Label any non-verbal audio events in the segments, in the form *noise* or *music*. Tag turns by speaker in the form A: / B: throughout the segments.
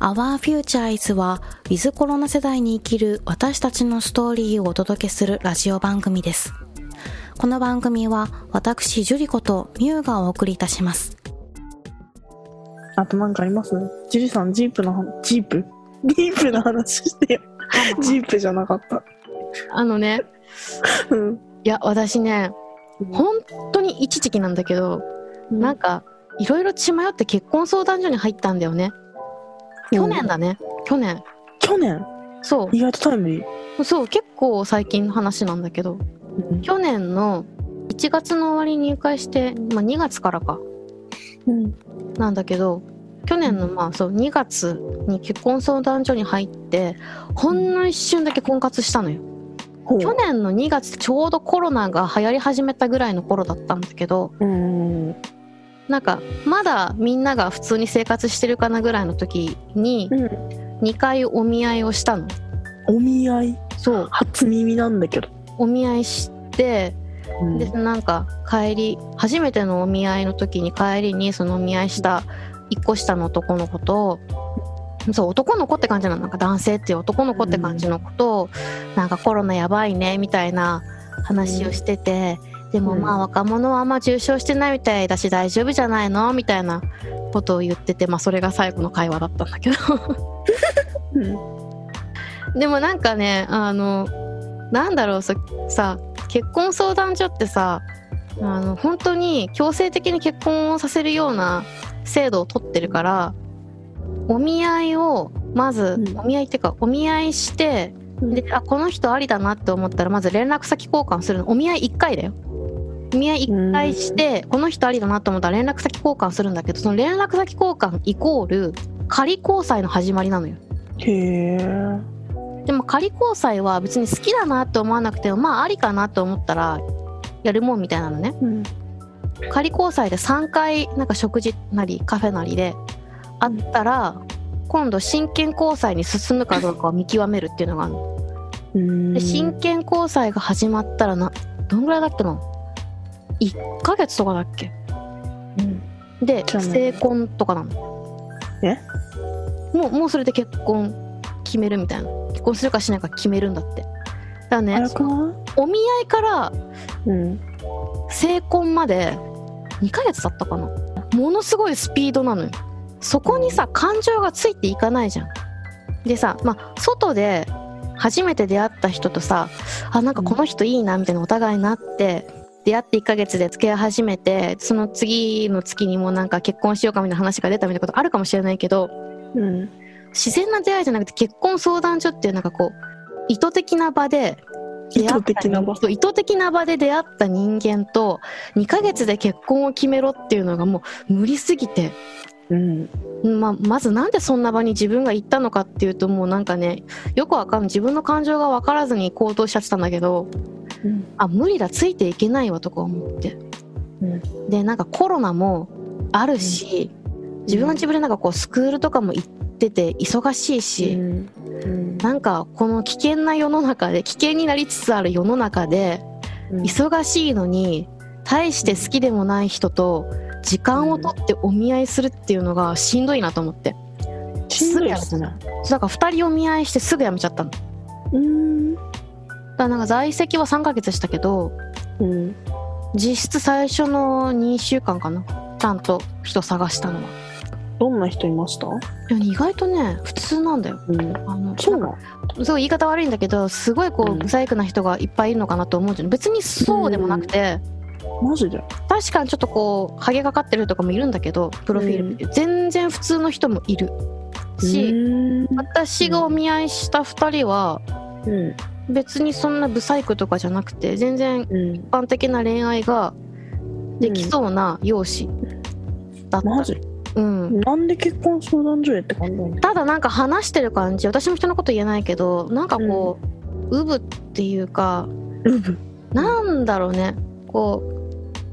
A: Our Future is は、ウィズコロナ世代に生きる私たちのストーリーをお届けするラジオ番組です。この番組は、私、ジュリコとミュウがお送りいたします。
B: あとなんかあります？ジュリさん、ジープの話、ジープ？*laughs* ジープの話してよ。ジープじゃなかった。
C: あのね、
B: うん。
C: いや、私ね、本当に一時期なんだけど、なんか、いろいろ血迷って結婚相談所に入ったんだよね。去年だね。去年。
B: 去年？
C: そ
B: 意外とタイムリー。
C: う。そう、結構最近の話なんだけど、去年の1月の終わりに入会して、まあ2月からか、
B: うん。
C: なんだけど、去年のまあそう2月に結婚相談所に入って、ほんの一瞬だけ婚活したのよ。去年の2月ちょうどコロナが流行り始めたぐらいの頃だったんだけど、
B: うん。
C: なんかまだみんなが普通に生活してるかなぐらいの時に
B: うん。
C: 2回お見合いをしたの。
B: お見合い？
C: そう、
B: 初耳なんだけど。
C: お見合いして、
B: うん
C: で、なんか帰り、初めてのお見合いの時に帰りにそのお見合いした1個下の男の子と、そう、男の子って感じなの。なんか男性っていう男の子って感じの子と、なんかコロナやばいね、みたいな話をしてて、でも
B: うん
C: まあ若者はあんま重症してないみたいだし大丈夫じゃないのみたいなことを言ってて、まあそれが最後の会話だったんだけど。
B: うん。
C: でもなんかね、あの、なんだろう、さ、さ結婚相談所ってさ、あの、本当に強制的に結婚をさせるような制度を取ってるから、お見合いを、まず、
B: うん
C: お見合いっていうか、お見合いして、
B: うん
C: で、あ、この人ありだなって思ったら、まず連絡先交換するの。お見合い1回だよ。お見合い1回して、この人ありだなと思ったら連絡先交換するんだけど、その連絡先交換イコール、仮交際の始まりなのよ。
B: へえ。
C: でも仮交際は別に好きだなって思わなくてもまあありかなと思ったらやるもんみたいなのね
B: うん。
C: 仮交際で3回なんか食事なりカフェなりであったら今度真剣交際に進むかどうかを見極めるっていうのがあるの。
B: うん。
C: で真剣交際が始まったらなどんぐらいだっけな1ヶ月とかだっけ？
B: うん。
C: で成婚とかなの。
B: え？
C: もうもうそれで結婚決めるみたいな。結婚するかしないか決めるんだって。だからねお見合いから
B: いうん。
C: 成婚まで2ヶ月だったかな。ものすごいスピードなのよそこにさ感情がついていかないじゃん。でさまあ外で初めて出会った人とさあなんかこの人いいなみたいなお互いになって出会って1ヶ月で付き合い始めてその次の月にもなんか結婚しようかみたいな話が出たみたいなことあるかもしれないけど
B: うん。
C: 自然な出会いじゃなくて結婚相談所っていうなんかこう意図的な場で
B: 意図的な場。
C: 意図的な場で出会った人間と2ヶ月で結婚を決めろっていうのがもう無理すぎて、
B: うん。
C: まあ、まずなんでそんな場に自分が行ったのかっていうともうなんかねよくわかんない自分の感情が分からずに行動しちゃってたんだけど
B: うん。
C: あ無理だついていけないわとか思って
B: うん。
C: でなんかコロナもあるし、自分は自分でなんかこうスクールとかも行ってて忙しいし、
B: うん。うん。
C: なんかこの危険な世の中で危険になりつつある世の中で忙しいのに大して好きでもない人と時間を取ってお見合いするっていうのがしんどいなと思って。
B: しんどいっすね。
C: だから2人お見合いしてすぐ辞めちゃったの。だか
B: うん。
C: らなんか在籍は3ヶ月したけど
B: うん。
C: 実質最初の2週間かな。ちゃんと人探したのは。
B: どんな人いました？
C: いや意外とね普通なんだよ。
B: うん。
C: あの
B: そうなの？
C: すごい言い方悪いんだけどすごいこ
B: う
C: うん。不細工な人がいっぱいいるのかなと思うじゃん。別にそうでもなくて、
B: マジで？
C: 確かにちょっとこうハゲがかってる人とかもいるんだけどプロフィール見て、全然普通の人もいる。し、
B: うん。
C: 私がお見合いした2人は
B: うん。
C: 別にそんなブサイクとかじゃなくて全然
B: うん。
C: 一般的な恋愛ができそうな容姿だった、
B: マジ？
C: うん、
B: なんで結婚相談所へって感じな
C: ただなんか話してる感じ。私も人のこと言えないけどなんかこう、うぶっていうか
B: うぶ。
C: なんだろうね。こう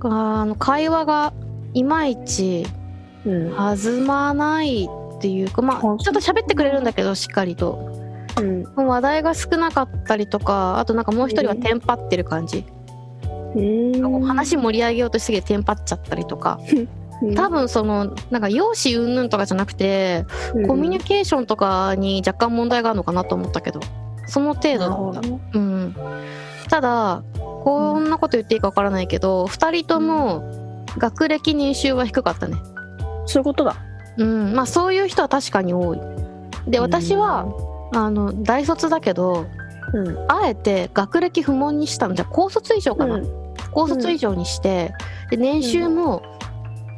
C: あの会話がいまいち
B: うん。
C: 弾まないっていうかまあちょ
B: は
C: っと喋ってくれるんだけどしっかりと。
B: うん。
C: 話題が少なかったりとかあとなんかもう一人はテンパってる感じ。
B: うん。
C: 話盛り上げようとしすぎてテンパっちゃったりとか。*laughs*
B: うん。
C: 多分そのなんか容姿云々とかじゃなくてコミュニケーションとかに若干問題があるのかなと思ったけどその程度だった。うん、ただこんなこと言っていいかわからないけど、2人とも学歴年収は低かったね。
B: そういうことだ。
C: うん。まあそういう人は確かに多い。で私は、あの大卒だけど
B: うん。
C: あえて学歴不問にしたの。じゃあ高卒以上かな、
B: うん。
C: 高卒以上にしてで年収も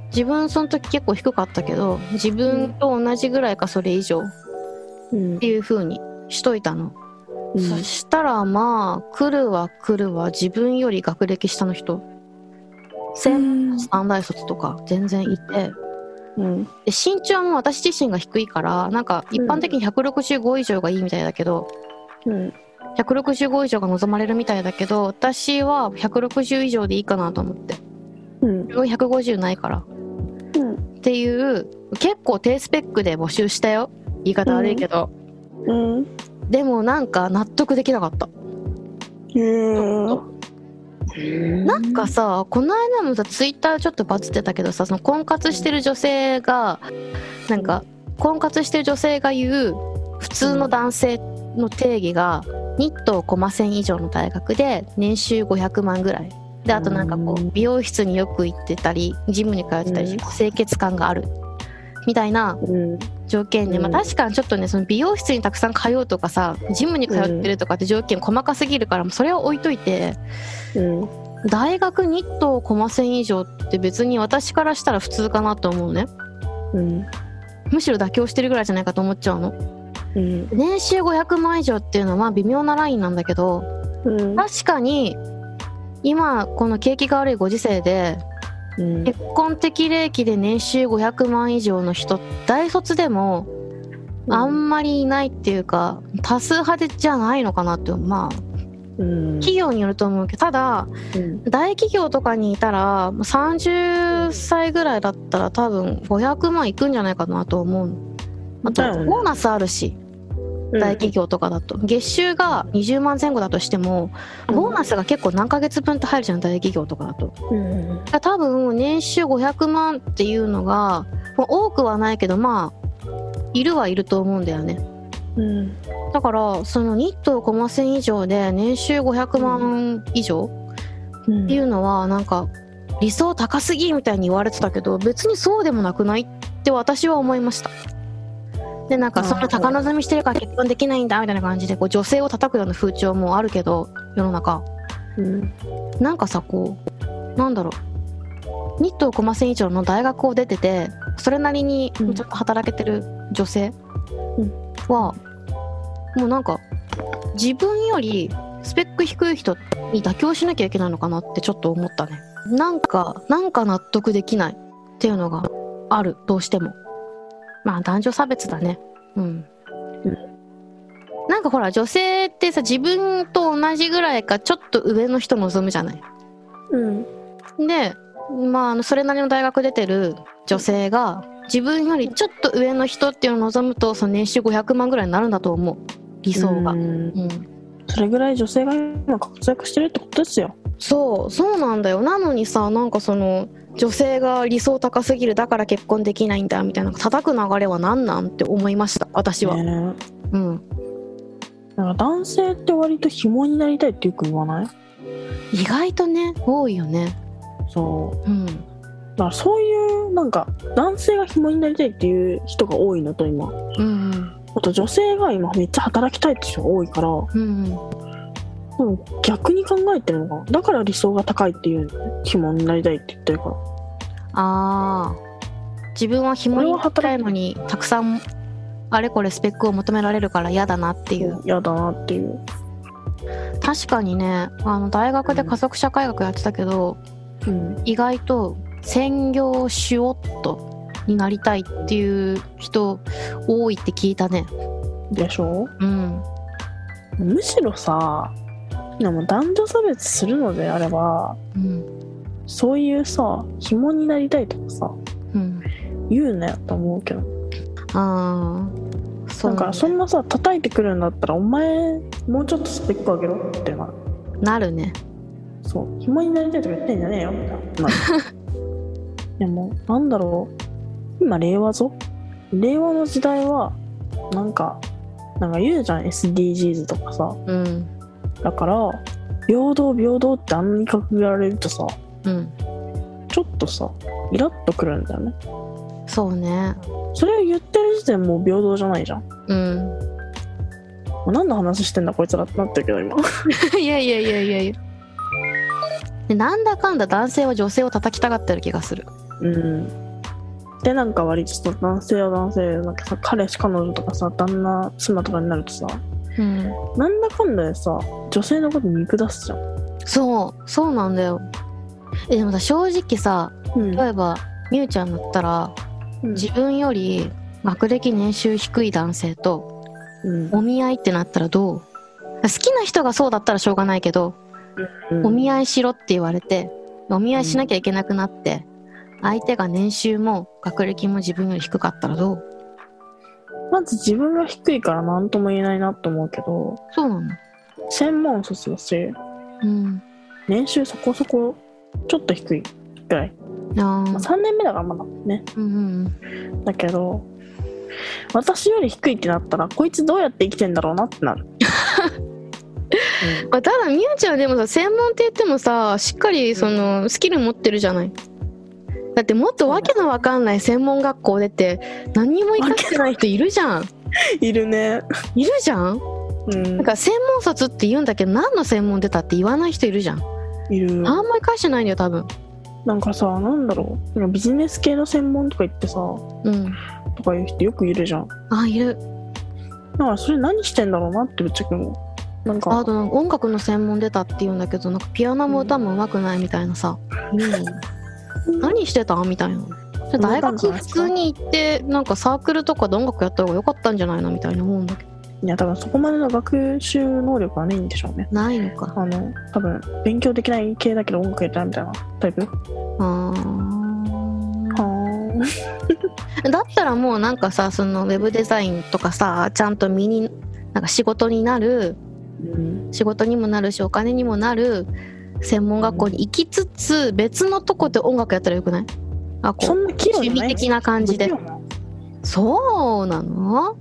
C: 自分その時結構低かったけど自分と同じぐらいかそれ以上っ
B: うん。
C: ていう風にしといたの
B: うん。
C: そしたらまあ来るは来るは自分より学歴下の人。専三大卒とか全然いて。
B: うん。
C: で身長も私自身が低いからなんか一般的に165以上がいいみたいだけど、
B: うん。
C: 165以上が望まれるみたいだけど私は160以上でいいかなと思って。
B: うん。
C: 自分150ないから。
B: うん。
C: っていう結構低スペックで募集したよ。言い方悪いけど、
B: うん
C: でもなんか納得できなかった。
B: うん
C: なんかさこの間もさツイッターちょっとバズってたけどさその婚活してる女性がなんか婚活してる女性が言う普通の男性の定義がニットをコマ線以上の大学で年収500万ぐらい。であとなんかこ
B: う
C: う美容室によく行ってたりジムに通ってたり
B: うん。
C: 清潔感があるみたいな
B: うん。
C: 条件で、まあ、
B: うん。
C: 確かにちょっとねその美容室にたくさん通うとかさジムに通ってるとかって条件細かすぎるからそれは置いといて
B: うん。
C: 大学ニットコマ線以上って別に私からしたら普通かなと思うね。
B: うん。
C: むしろ妥協してるぐらいじゃないかと思っちゃうの。
B: うん。
C: 年収500万以上っていうのはまあ微妙なラインなんだけど
B: うん。
C: 確かに今この景気が悪いご時世で
B: うん。
C: 結婚適齢期で年収500万以上の人大卒でもあんまりいないっていうか多数派でじゃないのかなってまあ
B: うん。
C: 企業によると思うけどただ
B: うん。
C: 大企業とかにいたら30歳ぐらいだったら多分500万いくんじゃないかなと思う。のあと
B: だよね。
C: ボーナスあるし大企業とかだと。月収が20万前後だとしてもボーナスが結構何ヶ月分って入るじゃん大企業とかだと。
B: うん。
C: だ多分年収500万っていうのがまあ多くはないけどまあいるはいると思うんだよね。
B: うん。
C: だからそのニットコマ線以上で年収500万以上
B: うん。
C: っていうのはなんか理想高すぎみたいに言われてたけど別にそうでもなくないって私は思いましたでなんかそんな高望みしてるから結婚できないんだみたいな感じでこう女性を叩くような風潮もあるけど世の中。
B: うん。
C: なんかさこうなんだろう。ニットコマ線以上の大学を出ててそれなりにちょ
B: うん
C: っと働けてる女性
B: うん。
C: は、もうなんか自分よりスペック低い人に妥協しなきゃいけないのかなってちょっと思ったね。なんかなんか納得できないっていうのがあるどうしてもまあ男女差別だね。うん、
B: うん。
C: なんかほら女性ってさ自分と同じぐらいかちょっと上の人望むじゃない。
B: うん。
C: で、まあ、それなりの大学出てる女性が自分よりちょっと上の人っていうのを望むとその年収500万ぐらいになるんだと思う。理想が、
B: う
C: うんん。
B: それぐらい女性が今活躍してるってことですよ
C: そうそうなんだよ。なのにさなんかその女性が理想高すぎるだから結婚できないんだみたいな叩く流れは何なんって思いました私は、
B: ね
C: うん。
B: なんか男性って割と紐になりたいってよく言わない？
C: 意外とね多いよね。
B: そう。
C: うん。
B: だからそういうなんか男性が紐になりたいっていう人が多いのと今。
C: うん。
B: あと女性が今めっちゃ働きたいって人が多いから。
C: うんうん
B: でも逆に考えてるのかなだから理想が高いっていう紐になりたいって言ってるから。
C: ああ自分は紐になりたいのにたくさんあれこれスペックを求められるから嫌だなっていう。
B: 嫌だなっていう。
C: 確かにねあの大学で加速社会学やってたけど、
B: うん。
C: 意外と専業シュオットになりたいっていう人多いって聞いたね。
B: でしょ？
C: うん。
B: むしろさでも男女差別するのであれば
C: うん
B: そういうさ紐になりたいとかさ
C: うん
B: 言うなよと思うけど。
C: ああそ
B: だからそんなさ叩いてくるんだったらお前もうちょっとスペック上げろってなる。
C: なるね。
B: そう。暇になりたいとか言ってんじゃねえよ。みたいなでもなんだろう。今令和ぞ。令和の時代はなんかなんか言うじゃん。SDGs とかさ。
C: うん
B: だから平等平等ってあんなに掲げられるとさ
C: うん。
B: ちょっとさイラッとくるんだよね。
C: そうね。
B: それを言ってる時点もう平等じゃないじゃん。
C: うん。
B: 何の話してんだこいつらってなってるけど今。*laughs*
C: いやいやいやいやいや。でなんだかんだ男性は女性を叩きたがってる気がする。
B: うん。でなんか割とさ男性は男性なんかさ彼氏彼女とかさ旦那妻とかになるとさ
C: うん。
B: なんだかんだでさ女性のこと見下すじゃん。
C: そうそうなんだよ。えでもさ正直さ
B: うん。
C: 例えばみゆちゃんだったら
B: うん。
C: 自分より学歴年収低い男性と
B: うん。
C: お見合いってなったらどう？好きな人がそうだったらしょうがないけど、
B: うん。
C: お見合いしろって言われてお見合いしなきゃいけなくなって、相手が年収も学歴も自分より低かったらどう？
B: まず自分が低いから何とも言えないなと思うけど
C: そうなの
B: 専門卒だし
C: うん
B: 年収そこそこちょっと低いぐらい、
C: あー。
B: まあ、3年目だからまだね。
C: うんうん
B: だけど私より低いってなったらこいつどうやって生きてんだろうなってなる、*laughs*
C: まあ、ただみゆちゃんはでもさ専門って言ってもさしっかりそのスキル持ってるじゃないだってもっとわけのわかんない専門学校出て何にも生かしてない人いるじゃん。*laughs*
B: いるね。
C: いるじゃん。
B: うん。
C: なんか専門卒って言うんだけ？ど何の専門出たって言わない人いるじゃん。
B: いる。
C: あんまり返してないんだよ多分。
B: なんかさなんだろう。なんかビジネス系の専門とか言ってさ
C: うん。
B: とかいう人よくいるじゃん。
C: あいる。
B: だからそれ何してんだろうなってぶっちゃけもう。なんか。
C: あとなんか音楽の専門出たって言うんだけどなんかピアノも歌も上手くないみたいなさ、何してた？みたいな。大学普通に行ってなんかサークルとかで音楽やった方が良かったんじゃないの？みたいな思うんだけど。
B: いや多分そこまでの学習能力はないんでしょうね。
C: ないのか。
B: あの多分勉強できない系だけど音楽やりたいみたいなタイプ？
C: あー。
B: は
C: だったらもうなんかさそのウェブデザインとかさちゃんと身になんか仕事になる
B: うん。
C: 仕事にもなるしお金にもなる専門学校に行きつつ別のとこで音楽やったらよくない？あこ
B: そうんな器
C: 趣味的な感じで。そうなの？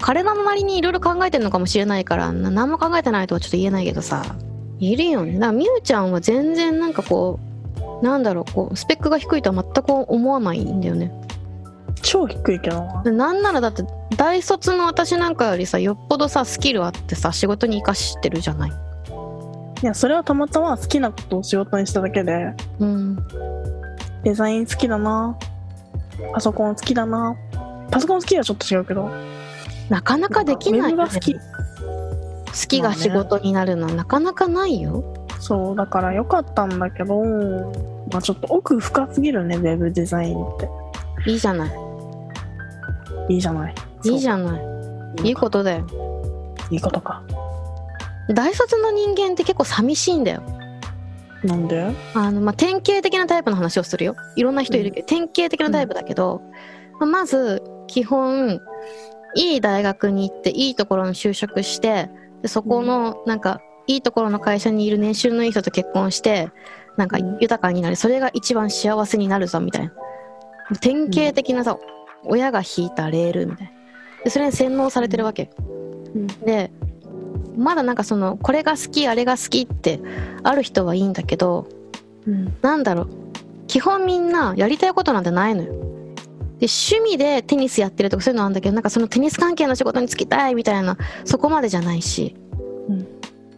C: 彼らのなりにいろいろ考えてるのかもしれないからな何も考えてないとはちょっと言えないけどさ。いるよね。だからみゆちゃんは全然なんかこうなんだろうこうスペックが低いとは全く思わないんだよね。
B: 超低いけど
C: な。んならだって大卒の私なんかよりさよっぽどさスキルあってさ仕事に生かしてるじゃない
B: いやそれはたまたま好きなことを仕事にしただけで
C: うん。
B: デザイン好きだな。パソコン好きだな。パソコン好きはちょっと違うけど。
C: なかなかできないよね。
B: ウェブが好き。
C: 好きが仕事になるのはなかなかないよ。
B: そうだから良かったんだけどまあちょっと奥深すぎるねウェブデザインって。
C: いいじゃない。
B: いいじゃない。
C: いいじ
B: ゃ
C: ゃない。いいことだよ。
B: いいことか
C: 大卒の人間って結構寂しいんだよ。
B: なんで？
C: あの、まあ、典型的なタイプの話をするよ。いろんな人いるけど、典型的なタイプだけど、まあまず基本いい大学に行っていいところに就職してでそこのなんかいいところの会社にいる年収のいい人と結婚してなんか
B: うん。
C: 豊かになりそれが一番幸せになるぞみたいな。典型的なさ、親が引いたレールみたいな。でそれに洗脳されてるわけよ、
B: うん。
C: でまだなんかそのこれが好きあれが好きってある人はいいんだけど
B: うん。
C: なんだろう。基本みんなやりたいことなんてないのよ。で趣味でテニスやってるとかそういうのあるんだけどなんかそのテニス関係の仕事に就きたいみたいなそこまでじゃないし、
B: うん。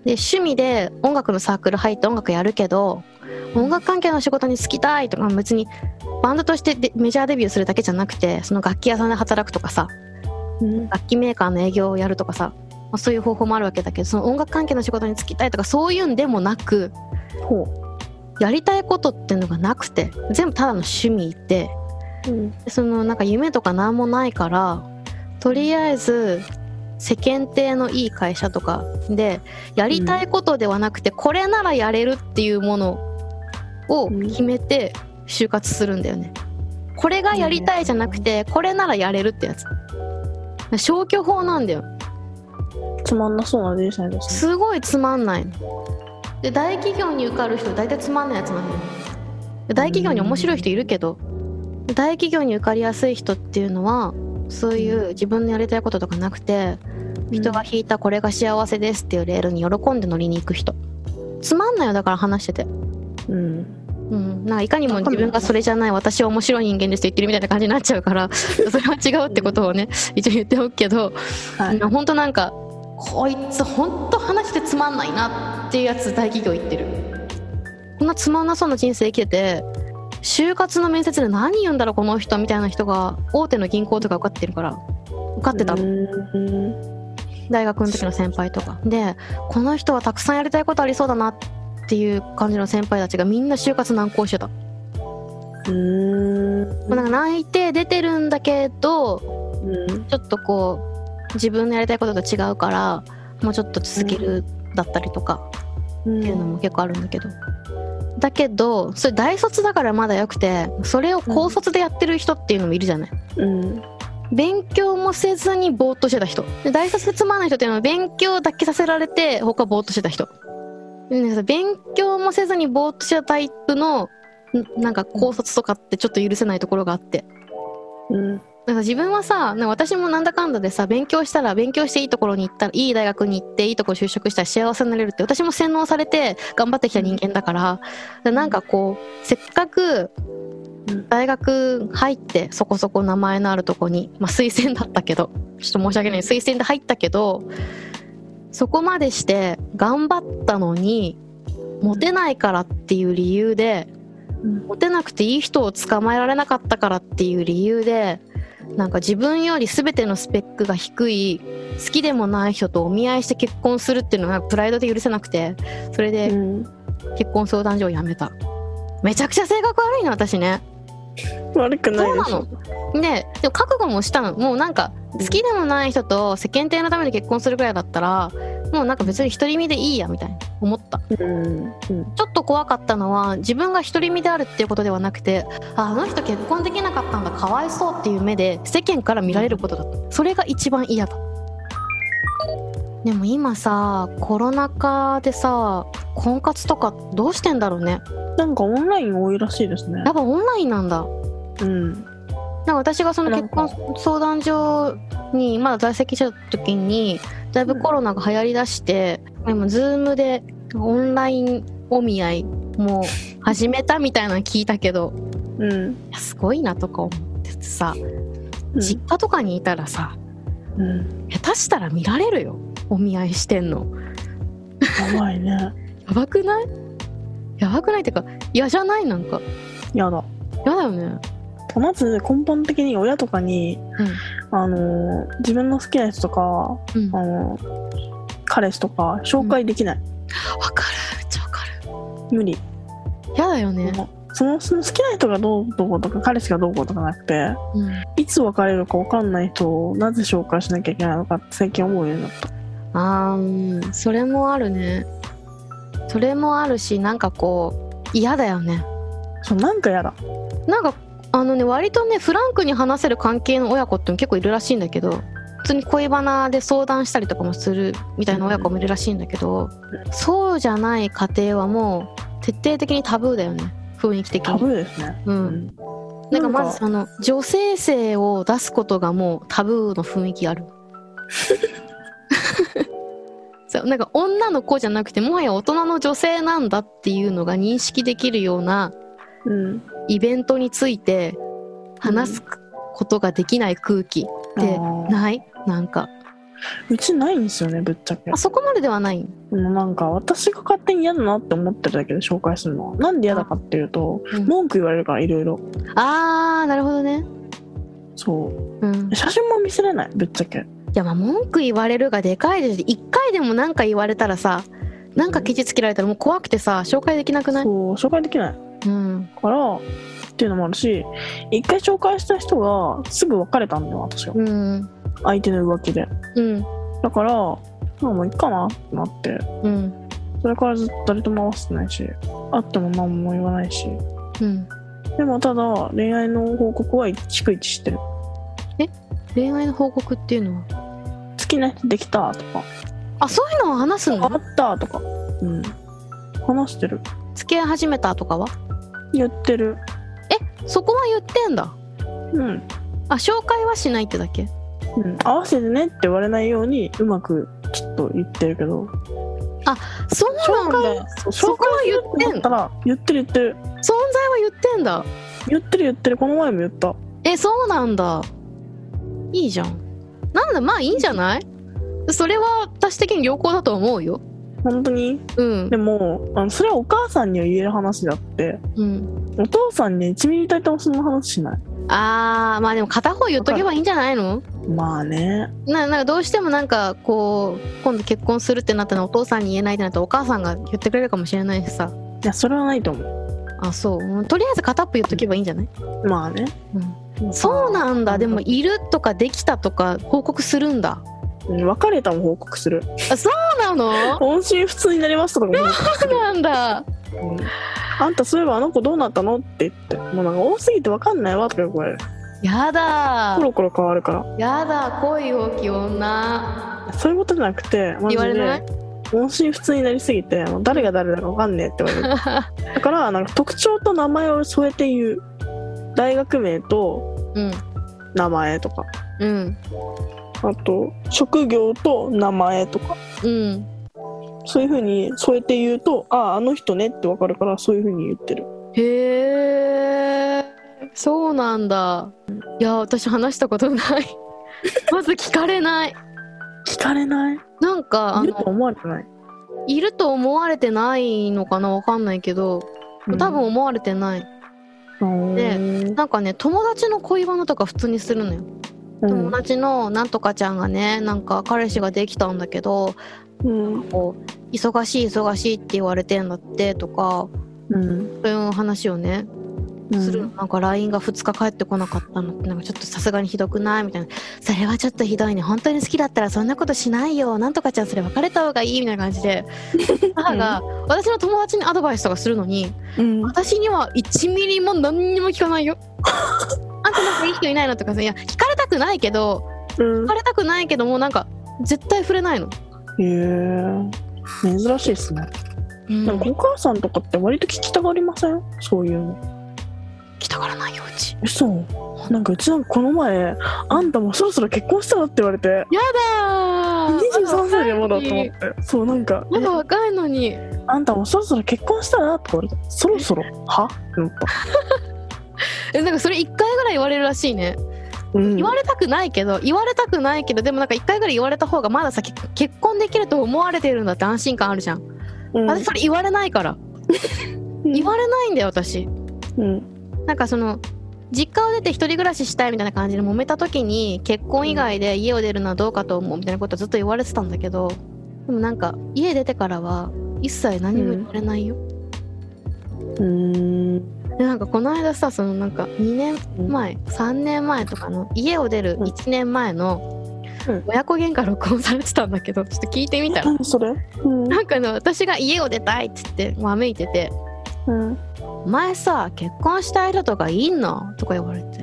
C: で趣味で音楽のサークル入って音楽やるけど音楽関係の仕事に就きたいとか別にバンドとしてでメジャーデビューするだけじゃなくてその楽器屋さんで働くとかさ
B: うん。
C: 楽器メーカーの営業をやるとかさ、まあ、そういう方法もあるわけだけどその音楽関係の仕事に就きたいとかそういうんでもなく
B: ほ
C: やりたいことっていうのがなくて全部ただの趣味で
B: う、うん、
C: でそのなんか夢とか何もないからとりあえず世間体のいい会社とかでやりたいことではなくてこれならやれるっていうものを決めて就活するんだよね。これがやりたいじゃなくてこれならやれるってやつ。消去法なんだよ。
B: つまんなそうなデザインですね。
C: すごいつまんないの。で大企業に受かる人大体つまんないやつなんだよ。で大企業に面白い人いるけど大企業に受かりやすい人っていうのはそういう自分のやりたいこととかなくて人が引いたこれが幸せですっていうレールに喜んで乗りに行く人。つまんないよだから話してて。
B: うん。
C: うん、なんかいかにも自分がそれじゃない私は面白い人間ですって言ってるみたいな感じになっちゃうからそれは違うってことをね一応言っておくけど、
B: はい。
C: 本当なんかこいつ本当話してつまんないなっていうやつ大企業行ってる。こんなつまんなそうな人生生きてて就活の面接で何言うんだろうこの人みたいな人が大手の銀行とか受かってるから受かってた大学の時の先輩とか。でこの人はたくさんやりたいことありそうだなっていう感じの先輩たちがみんな就活難航してた。
B: うん。
C: まあなんか内定出てるんだけど
B: うん。
C: ちょっとこう自分のやりたいことと違うからもうちょっと続けるだったりとか
B: うん。
C: っていうのも結構あるんだけど、だけどそれ大卒だからまだよくてそれを高卒でやってる人っていうのもいるじゃない、
B: うん。
C: 勉強もせずにぼーっとしてた人。で大卒でつまんない人っていうのは勉強だけさせられて他ぼーっとしてた人。勉強もせずにぼーっとしてたタイプのんなんか高卒とかってちょっと許せないところがあって。
B: うん
C: だから自分はさなんか私もなんだかんだでさ勉強したら勉強していいところに行ったらいい大学に行っていいところ就職したら幸せになれるって私も洗脳されて頑張ってきた人間だからでなんかこうせっかく
B: うん
C: 大学入ってそこそこ名前のあるとこに、まあ、推薦だったけどちょっと申し訳ない推薦で入ったけどそこまでして頑張ったのにモテないからっていう理由で
B: うん。
C: モテなくていい人を捕まえられなかったからっていう理由でなんか自分より全てのスペックが低い好きでもない人とお見合いして結婚するっていうのがプライドで許せなくてそれで
B: うん。
C: 結婚相談所を辞めた。めちゃくちゃ性格悪いの私ね。
B: 悪くないでしょ
C: ででも覚悟もしたの。もうなんか好きでもない人と世間体のために結婚するくらいだったらもうなんか別に独り身でいいやみたいな思った。
B: うんうん。
C: ちょっと怖かったのは自分が独り身であるっていうことではなくてああの人結婚できなかったんだかわいそうっていう目で世間から見られることだった。それが一番嫌だ。でも今さコロナ禍でさ婚活とかどうしてんだろうね。
B: なんかオンライン多いらしいですね。
C: やっぱオンラインなんだ。
B: うん。
C: なんか私がその結婚相談所にまだ在籍してた時にだいぶコロナが流行りだして、でもズームでオンラインお見合いもう始めたみたいなの聞いたけど
B: うん。
C: すごいなとか思っててさ
B: うん。
C: 実家とかにいたらさ
B: うん。
C: 下手したら見られるよお見合いしてんの。
B: やばいね。
C: やばくない？やばくない？ってか嫌じゃない？なんか。
B: やだ。
C: 嫌だよね
B: まず根本的に親とかに、あのー自分の好きな人とか、
C: うん。うん
B: あのー彼氏とか紹介できない、
C: わかる。めっちゃわかる。
B: 無理、
C: 嫌だよね。
B: そのその好きな人がどうどうこうとか彼氏がどうこうとかなくて
C: うん。
B: いつ別れるか分かんない人をなぜ紹介しなきゃいけないのかって最近思うようになった。
C: あーうん。それもあるね。それもあるしなんかこう嫌だよね。
B: そうなんかやだ。
C: なんかあのね割とねフランクに話せる関係の親子っても結構いるらしいんだけど普通に恋バナで相談したりとかもするみたいな親子もいるらしいんだけど、そうじゃない家庭はもう徹底的にタブーだよね。雰囲気的
B: タ
C: に
B: ブーですね。
C: う
B: うん。ん
C: なんかまずその女性性を出すことがもうタブーの雰囲気ある。*laughs* そうなんか女の子じゃなくてもはや大人の女性なんだっていうのが認識できるような
B: うん
C: イベントについて話すことができない空気ってない？なんか。
B: うちないんですよねぶっちゃけ。
C: あそこまでではない。
B: なんか私が勝手に嫌だなって思ってるだけで紹介するのは。なんで嫌だかっていうと、
C: うん。
B: 文句言われるからいろいろ。
C: あーなるほどね。
B: そう。
C: うん。い
B: 写真も見せれないぶっちゃけ。
C: やまあ文句言われるがでかいです。一回でも何か言われたらさなんかケチつけられたらもう怖くてさ紹介できなくない？
B: そう紹介できない
C: うん。
B: からっていうのもあるし一回紹介した人がすぐ別れたんだよ私は。
C: うん。
B: 相手の浮気で。
C: うん。
B: だからまあもういっかなってなって。
C: うん。
B: それからずっと誰とも合わせてないし会っても何も言わないし。
C: うん。
B: でもただ恋愛の報告は逐一してる。
C: 恋愛の報告っていうのは？
B: 好きな人できたとか。
C: あそういうのを話すの？
B: あったとか。うん。話してる。
C: 付き合い始めたとかは？
B: 言ってる。
C: そこは言ってんだ。
B: うん、
C: あ紹介はしないってだけ。
B: うん、合わせてねって言われないようにうまくちょっと言ってるけど。
C: そうなんだ。
B: そう
C: そこは言ってん
B: だ。言ってる言ってる。
C: 存在は言ってんだ。
B: 言ってる言ってる。この前も言った。
C: えそうなんだ。いいじゃん。なんだまあいいんじゃない？それは私的に良好だと思うよ
B: 本当に？
C: うん。
B: でもあのそれはお母さんには言える話であって。
C: うん。
B: お父さんに1ミリたりともそんな話しない。
C: あーまあでも片方言っとけばいいんじゃないの？
B: まあね。
C: ななんかどうしてもなんかこう今度結婚するってなったのお父さんに言えないってなったらお母さんが言ってくれるかもしれないしさ。
B: いやそれはないと思う。
C: あそう。うんとりあえず片っぽ言っとけばいいんじゃない、
B: まあね。
C: うん、そうなんだ。でもいるとかできたとか報告するんだ
B: うん別れたも報告する。
C: あそうなの？
B: 音信不通になりましたとかも。報告する、
C: なんだ。
B: うん。あんたそういえばあの子どうなったの？って言って。もうなんか多すぎて分かんないわ。とか言われる
C: やだ。
B: コロコロ変わるから。
C: やだ恋大きい女。
B: そういうことじゃなくてマジ
C: 言われない？
B: で音信不通になりすぎてもう誰が誰だか分かんねえって言われる。*laughs* だからなんか特徴と名前を添えて言う。大学名と
C: うん。
B: 名前とか。
C: うん
B: あと職業と名前とか。
C: うん。
B: そういう風に添えて言うとあああの人ねって分かるからそういう風に言ってる。
C: へえそうなんだ。いや私話したことない。*laughs* まず聞かれない。
B: 聞かれない？
C: なんかあ
B: いると
C: の
B: 思われてない？
C: いると思われてないのかな？わかんないけど。多分思われてない、
B: うん
C: で
B: うん
C: なんかね友達の恋バナとか普通にするのよ、友達のなんとかちゃんがねなんか彼氏ができたんだけど
B: うん。
C: こう忙しい忙しいって言われてんだってとか
B: うん。
C: そういう話をねするの、なんか LINE が2日返ってこなかったのってなんかちょっとさすがにひどくないみたいな。それはちょっとひどいね。本当に好きだったらそんなことしないよ。なんとかちゃんそれ別れた方がいいみたいな感じで。*laughs* 母が私の友達にアドバイスとかするのに
B: うん。
C: 私には1ミリも何にも聞かないよあんたなんかいい人いないのとかさいや聞かれたくないけど
B: うん。
C: 聞かれたくないけどもなんか絶対触れないの、
B: へえ。珍しいですね、
C: うん、
B: なんかお母さんとかって割と聞きたがりません？そういうの。
C: 来たからないようち。
B: 嘘。なんかうちなんかこの前あんたもうそろそろ結婚したらって言われて。
C: やだー。
B: 23歳でまだと思って。そうなんか
C: まだ若いのに。
B: えあんたもうそろそろ結婚したら？って言われて。そろそろ？は？って思った *laughs*
C: えなんかそれ1回ぐらい言われるらしいね。
B: うん。
C: 言われたくないけど言われたくないけどでもなんか1回ぐらい言われた方がまださけ結婚できると思われてるんだって安心感あるじゃん、
B: うん。
C: 私それ言われないから。言われないんだよ私。
B: うん。
C: なんかその実家を出て一人暮らししたいみたいな感じで揉めた時に結婚以外で家を出るのはどうかと思うみたいなことずっと言われてたんだけどでもなんか家出てからは一切何も言われないよ、
B: うん
C: でなんかこの間さそのなんか2年前3年前とかの家を出る
B: うん。
C: 1年前の
B: うん。
C: 親子喧嘩録音されてたんだけどちょっと聞いてみたら。
B: 何それ？うん。
C: なんかね私が家を出たいって言ってわめいてて。
B: うん「
C: お前さ結婚したい人とかいんの?」とか言われて。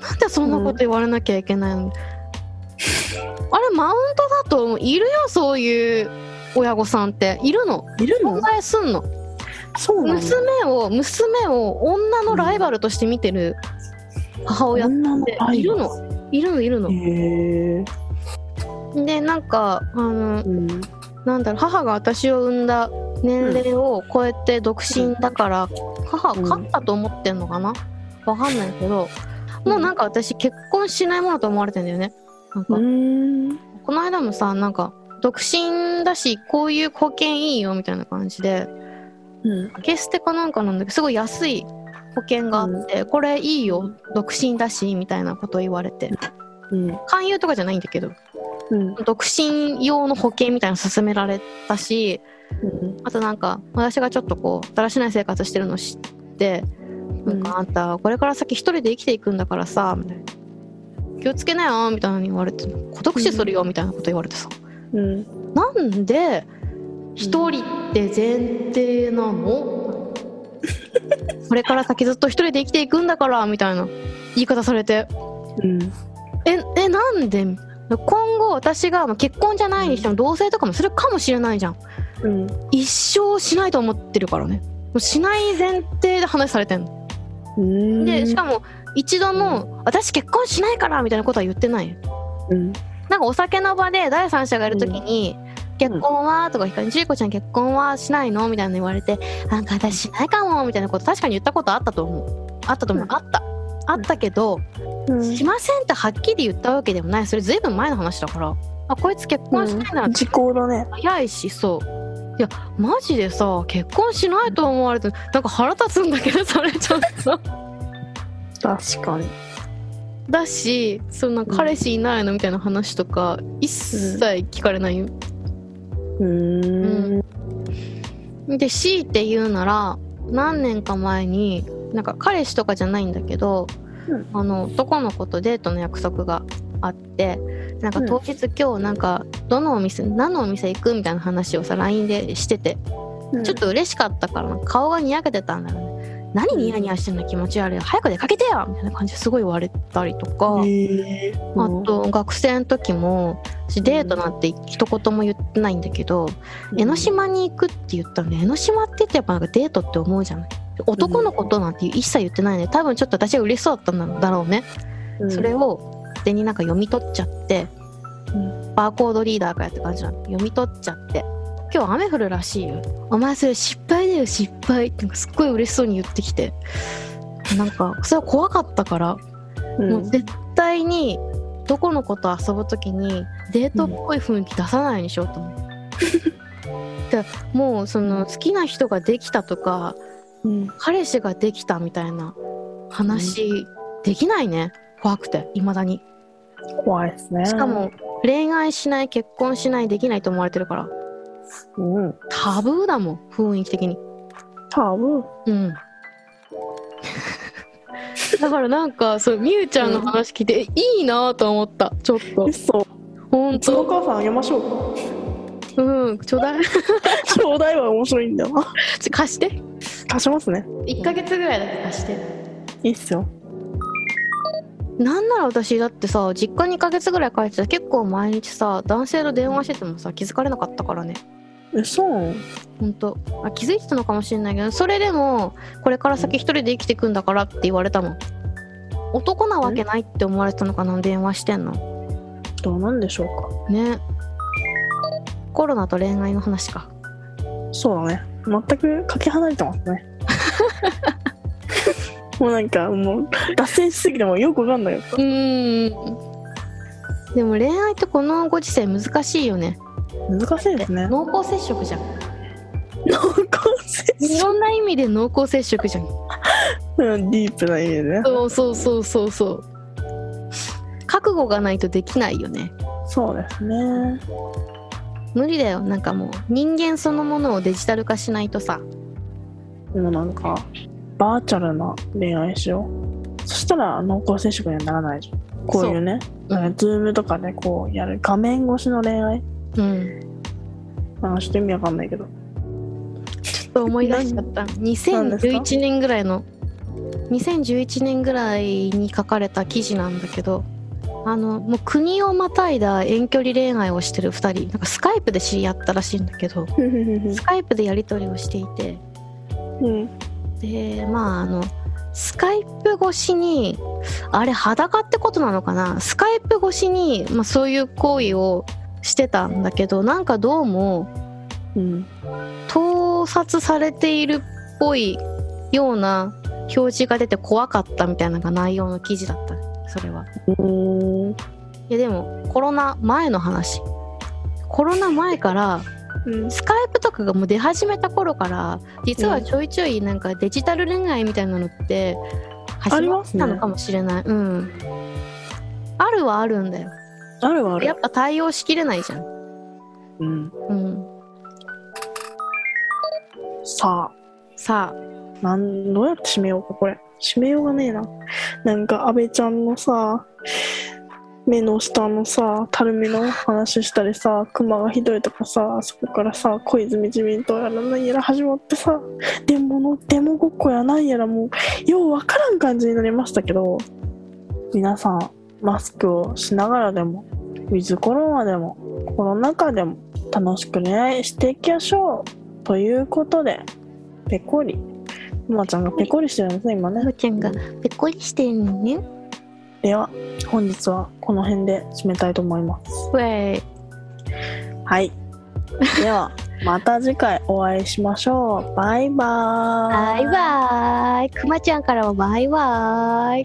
C: なんでそんなこと言われなきゃいけないの、*laughs* あれマウントだと思う。いるよそういう親御さんって。いるの？
B: いるの？
C: 存在すんの？
B: そう
C: 娘を娘を女のライバルとして見てる母親って
B: 愛
C: いるの。いるのいるの。
B: へえ
C: でなんかあの
B: うん。
C: なんだろう母が私を産んだ年齢を超えて独身だから、母は勝ったと思ってんのかな？わかんないけど、もうなんか私結婚しないものと思われてんだよね。なんか、
B: うん。
C: この間もさなんか独身だしこういう保険いいよみたいな感じで
B: うん。
C: ゲステかなんかなんだけどすごい安い保険があって、これいいよ独身だしみたいなこと言われて。
B: うん。
C: 勧誘とかじゃないんだけど
B: うん。
C: 独身用の保険みたいなの勧められたし
B: うん。
C: あとなんか私がちょっとこうだらしない生活してるの知ってなんかあんたこれから先一人で生きていくんだからさみたいな。気をつけなよみたいなのに言われて孤独死するよみたいなこと言われてさ。
B: うん。
C: なんで一人って前提なの？これから先ずっと一人で生きていくんだからみたいな言い方されて。
B: うん。
C: ええなんで？今後私がまあ結婚じゃないにしても同棲とかもするかもしれないじゃん。
B: うん。
C: 一生しないと思ってるからね。もうしない前提で話されてんの。
B: うん。
C: でしかも一度も「私結婚しないから」みたいなことは言ってない。よ
B: うん。
C: なんかお酒の場で第三者がいる時に「結婚は?」とか聞かれて「ジュリコちゃん結婚はしないの?」みたいなの言われて「なんか私しないかも」みたいなこと確かに言ったことあったと思う。あったと思う、
B: うん。
C: あった。あったけど、
B: うん。
C: しませんってはっきり言ったわけでもない。それずいぶん前の話だから。あこいつ結婚しないなら
B: 時効だね。
C: 早いしそう。いやマジでさ結婚しないと思われてなんか腹立つんだけど *laughs* それちょっと。
B: 確かに。
C: だしその彼氏いないの？みたいな話とか一切聞かれないよ、
B: うーん。
C: で強いて言うなら何年か前になんか彼氏とかじゃないんだけど、
B: うん。
C: あの男の子とデートの約束があってなんか当日今日なんかどのお店何のお店行くみたいな話をさ LINE でしててちょっと嬉しかったから顔がにやけてたんだよね何ニヤニヤしてんの？気持ち悪い。早く出かけてよ！みたいな感じですごい言われたりとか、
B: へえ
C: あと学生の時も私デートなんて一言も言ってないんだけど、江ノ島に行くって言ったんで江ノ島って言ってやっぱなんかデートって思うじゃない？男のことなんて一切言ってないね多分ちょっと私が嬉しそうだったんだろうね、
B: うん。
C: それを勝手になんか読み取っちゃって、
B: うん。
C: バーコードリーダーかやって感じなの。読み取っちゃって今日雨降るらしいよ。お前それ失敗だよ失敗ってなんかすっごい嬉しそうに言ってきて。なんか *laughs* それは怖かったから。
B: うん。
C: もう絶対にどこの子と遊ぶ時にデートっぽい雰囲気出さないようにしようと思う。*laughs* でもうその好きな人ができたとか
B: うん。
C: 彼氏ができたみたいな話できないね。怖くていまだに。
B: 怖いですね。
C: しかも恋愛しない結婚しないできないと思われてるから
B: うん。
C: タブーだもん雰囲気的に。
B: 多分
C: うん。だからなんかそうみゆちゃんの話聞いて、えいいなと思った。ちょっと。
B: 嘘。
C: ほん
B: うちのお
C: と
B: 母さんあげましょうか。
C: うん。ちょうだい。
B: ちょうだいは面白いんだよな。
C: 貸して。
B: 貸しますね。
C: 1ヶ月ぐらいだけ貸して。
B: いいっすよ
C: なんなら私だってさ実家2ヶ月ぐらい帰ってた。結構毎日さ男性と電話しててもさ気づかれなかったからね。
B: 嘘
C: ほんと。あ気づいてたのかもしれないけどそれでもこれから先一人で生きていくんだからって言われたもん。男なわけないって思われてたのかな電話してんの。
B: どうなんでしょうか。
C: ね。コロナと恋愛の話か。
B: そうだね。全くかけ離れてますね *laughs* もうなんかもう脱線しすぎてもよくわかんない。よ
C: うーん。でも恋愛ってこのご時世難しいよね。
B: 難しいですね。
C: 濃厚接触じゃん。
B: 濃厚接
C: いろんな意味で濃厚接触じゃん
B: うん。*laughs* ディープな意味でね。
C: そうそうそうそうそう。覚悟がないとできないよね。
B: そうですね。
C: 無理だよ。なんかもう人間そのものをデジタル化しないとさ。
B: でもなんかバーチャルな恋愛しよう。そしたら濃厚接触にはならないじゃん。こういうね
C: そう。
B: なんかズームとかでこうやる画面越しの恋愛。
C: うん。
B: なんかちょっと意味わかんないけど。
C: ちょっと思い出しちゃった。2011年ぐらいの2011年ぐらいに書かれた記事なんだけどあのもう国をまたいだ遠距離恋愛をしてる2人。なんかスカイプで知り合ったらしいんだけどスカイプでやり取りをしていて
B: うん
C: でまああのスカイプ越しにあれ裸ってことなのかな？スカイプ越しに、まあ、そういう行為をしてたんだけどなんかどうも
B: うん
C: 盗撮されているっぽいような表示が出て怖かったみたいなのが内容の記事だった。それは。
B: うん。
C: いやでもコロナ前の話。コロナ前から
B: うん。
C: スカイプがもう出始めた頃から実はちょいちょいなんかデジタル恋愛みたいなのって始まってたのかもしれない、うん。あるはあるんだよ。
B: あるはある。
C: やっぱ対応しきれないじゃん。
B: うん。
C: うん。
B: さあ。
C: さ
B: なんどうやって締めようかこれ。締めようがねえな。なんか阿部ちゃんのさ目の下のさたるみの話したりさクマがひどいとかさそこからさ小泉自民党やら何やら始まってさデモのデモごっこやなんやらもうようわからん感じになりましたけど皆さんマスクをしながらでもウィズコロナでもコロナ禍でも楽しく恋愛していきましょうということでペコリ。まちゃんがペコリしてるんですね今ね。
C: まちゃんがぺっこりしてるのね
B: では本日はこの辺で締めたいと思います。
C: ウェイ
B: はい。ではまた次回お会いしましょう。バイバー
C: バイバーイ。くまちゃんからもバイバーイ。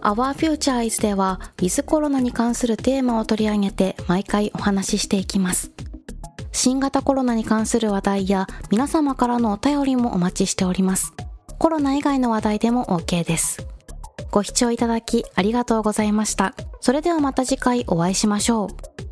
A: Our Future is では、ウィズコロナに関するテーマを取り上げて毎回お話ししていきます。新型コロナに関する話題や皆様からのお便りもお待ちしております。コロナ以外の話題でも OK です。ご視聴いただきありがとうございました。それではまた次回お会いしましょう。